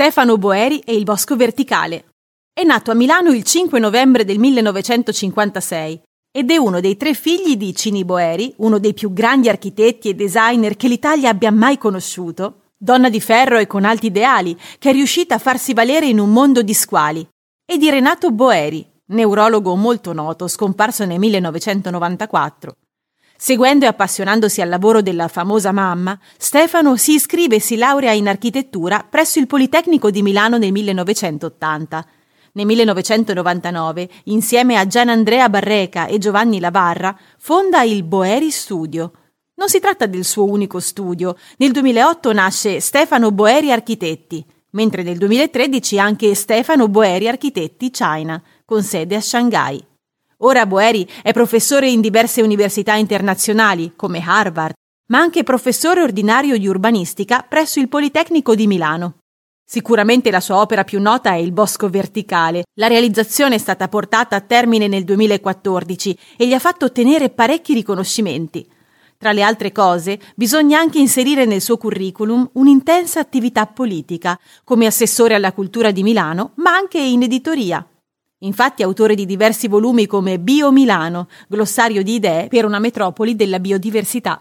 Stefano Boeri e il Bosco Verticale. È nato a Milano il 5 novembre del 1956 ed è uno dei tre figli di Cini Boeri, uno dei più grandi architetti e designer che l'Italia abbia mai conosciuto, donna di ferro e con alti ideali, che è riuscita a farsi valere in un mondo di squali, e di Renato Boeri, neurologo molto noto, scomparso nel 1994. Seguendo e appassionandosi al lavoro della famosa mamma, Stefano si iscrive e si laurea in architettura presso il Politecnico di Milano nel 1980. Nel 1999, insieme a Gianandrea Barreca e Giovanni Lavarra, fonda il Boeri Studio. Non si tratta del suo unico studio. Nel 2008 nasce Stefano Boeri Architetti, mentre nel 2013 anche Stefano Boeri Architetti China, con sede a Shanghai. Ora Boeri è professore in diverse università internazionali, come Harvard, ma anche professore ordinario di urbanistica presso il Politecnico di Milano. Sicuramente la sua opera più nota è Il Bosco Verticale. La realizzazione è stata portata a termine nel 2014 e gli ha fatto ottenere parecchi riconoscimenti. Tra le altre cose, bisogna anche inserire nel suo curriculum un'intensa attività politica, come assessore alla cultura di Milano, ma anche in editoria. Infatti autore di diversi volumi come Bio Milano, glossario di idee per una metropoli della biodiversità.